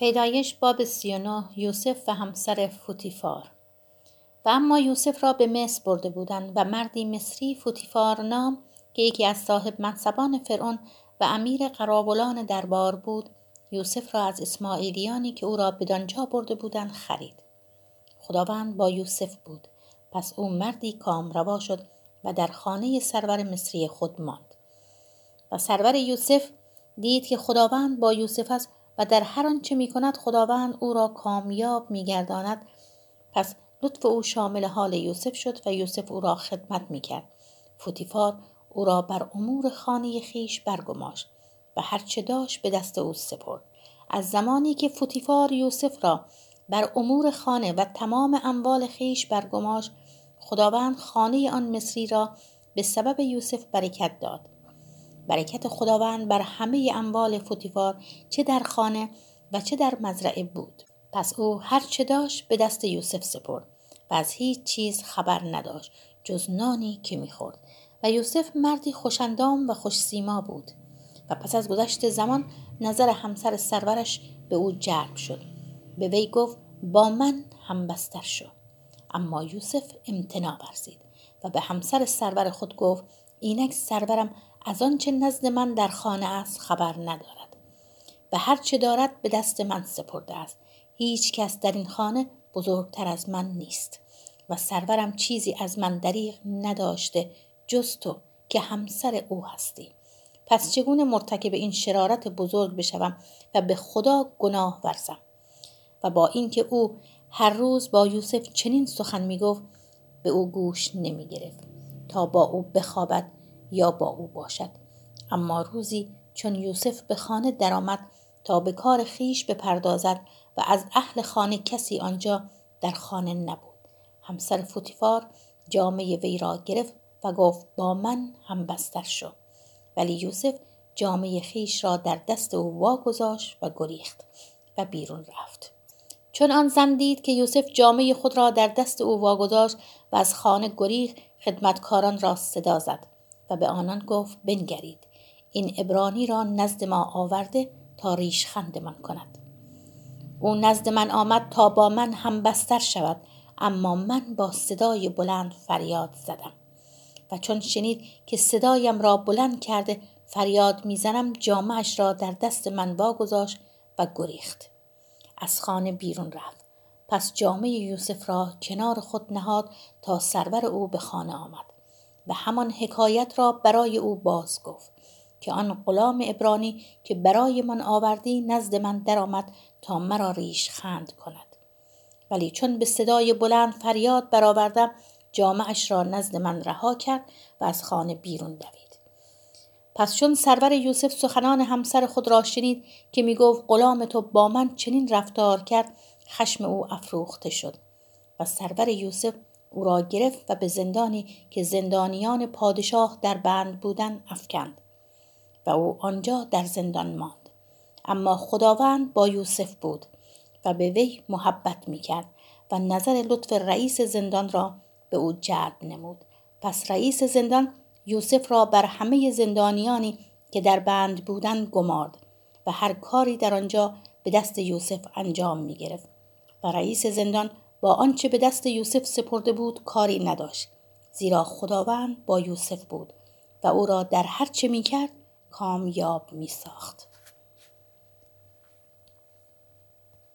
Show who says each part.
Speaker 1: پیدایش باب 39 یوسف و همسر فوتیفار. و اما یوسف را به مصر برده بودند و مردی مصری فوتیفار نام که یکی از صاحب منصبان فرعون و امیر قرابلان دربار بود یوسف را از اسماعیلیانی که او را بدانجا برده بودند خرید. خداوند با یوسف بود. پس او مردی کامروا شد و در خانه سرور مصری خود ماند. و سرور یوسف دید که خداوند با یوسف است و در هر آنچه می کند خداوند او را کامیاب می گرداند پس لطف او شامل حال یوسف شد و یوسف او را خدمت می کرد. فوتیفار او را بر امور خانه خیش برگماشت و هرچه داشت به دست او سپرد. از زمانی که فوتیفار یوسف را بر امور خانه و تمام اموال خیش برگماشت خداوند خانه آن مصری را به سبب یوسف برکت داد برکت خداوند بر همه اموال فوتیفار چه در خانه و چه در مزرعه بود. پس او هر چه داشت به دست یوسف سپرد و از هیچ چیز خبر نداشت جز نانی که می‌خورد. و یوسف مردی خوشندام و خوش سیما بود و پس از گذشت زمان نظر همسر سرورش به او جلب شد. به وی گفت با من همبستر شو. اما یوسف امتناع ورزید و به همسر سرور خود گفت اینک سرورم از آنچه نزد من در خانه است خبر ندارد و هر چه دارد به دست من سپرده است. هیچ کس در این خانه بزرگتر از من نیست و سرورم چیزی از من دریغ نداشته جز تو که همسر او هستی. پس چگونه مرتکب این شرارت بزرگ بشوم و به خدا گناه ورزم؟ و با اینکه او هر روز با یوسف چنین سخن می گفت به او گوش نمی گرفت تا با او بخوابد یا با او باشد. اما روزی چون یوسف به خانه درآمد تا به کار خیش بپردازد و از اهل خانه کسی آنجا در خانه نبود. همسر فوتیفار جامعه وی را گرفت و گفت با من هم بستر شو. ولی یوسف جامعه خیش را در دست او واگذاشت و گریخت و بیرون رفت. چون آن زن دید که یوسف جامعه خود را در دست او واگذاشت و از خانه گریخ خدمتکاران را صدا زد و به آنان گفت بنگرید این ابرانی را نزد ما آورده تا ریشخندمان کند. او نزد من آمد تا با من هم بستر شود اما من با صدای بلند فریاد زدم. و چون شنید که صدایم را بلند کرده فریاد می‌زنم جامعش را در دست من واگذاشت و گریخت. از خانه بیرون رفت. پس جامعه یوسف را کنار خود نهاد تا سرور او به خانه آمد و همان حکایت را برای او باز گفت که آن غلام ابرانی که برای من آوردی نزد من درآمد تا مرا ریش خند کند. ولی چون به صدای بلند فریاد برآوردم جامعش را نزد من رها کرد و از خانه بیرون دوید. پس چون سرور یوسف سخنان همسر خود را شنید که می گفت غلام تو با من چنین رفتار کرد خشم او افروخته شد و سرور یوسف او را گرفت و به زندانی که زندانیان پادشاه در بند بودن افکند و او آنجا در زندان ماند. اما خداوند با یوسف بود و به وی محبت می کرد و نظر لطف رئیس زندان را به او جلب نمود. پس رئیس زندان یوسف را بر همه زندانیانی که در بند بودند گمارد و هر کاری در آنجا به دست یوسف انجام می گرفت و رئیس زندان با آنچه به دست یوسف سپرده بود کاری نداشت زیرا خداوند با یوسف بود و او را در هر چه می کرد کامیاب می ساخت.